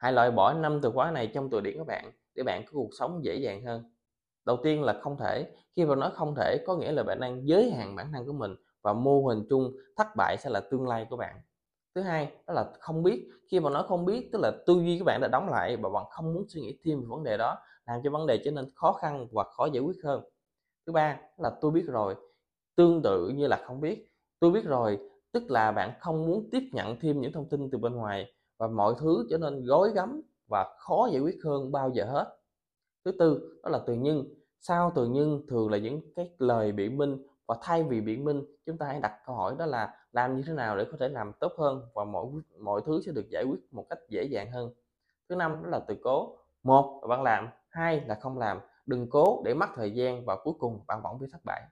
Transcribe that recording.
Hãy loại bỏ năm từ khóa này trong từ điển của bạn để bạn có cuộc sống dễ dàng hơn. Đầu tiên là không thể. Khi mà nói không thể có nghĩa là bạn đang giới hạn bản thân của mình và mô hình chung thất bại sẽ là tương lai của bạn. Thứ hai đó là không biết. Khi mà nói không biết tức là tư duy của bạn đã đóng lại và bạn không muốn suy nghĩ thêm về vấn đề đó, làm cho vấn đề trở nên khó khăn và khó giải quyết hơn. Thứ ba là tôi biết rồi. Tương tự như là không biết. Tôi biết rồi tức là bạn không muốn tiếp nhận thêm những thông tin từ bên ngoài và mọi thứ trở nên gói gắm và khó giải quyết hơn bao giờ hết. Thứ tư, đó là từ nhân sau từ nhân thường là những cái lời biện minh và thay vì biện minh, chúng ta hãy đặt câu hỏi đó là làm như thế nào để có thể làm tốt hơn và mọi mọi thứ sẽ được giải quyết một cách dễ dàng hơn. Thứ năm, đó là từ cố. Một là bạn làm, hai là không làm. Đừng cố để mất thời gian và cuối cùng bạn vẫn bị thất bại.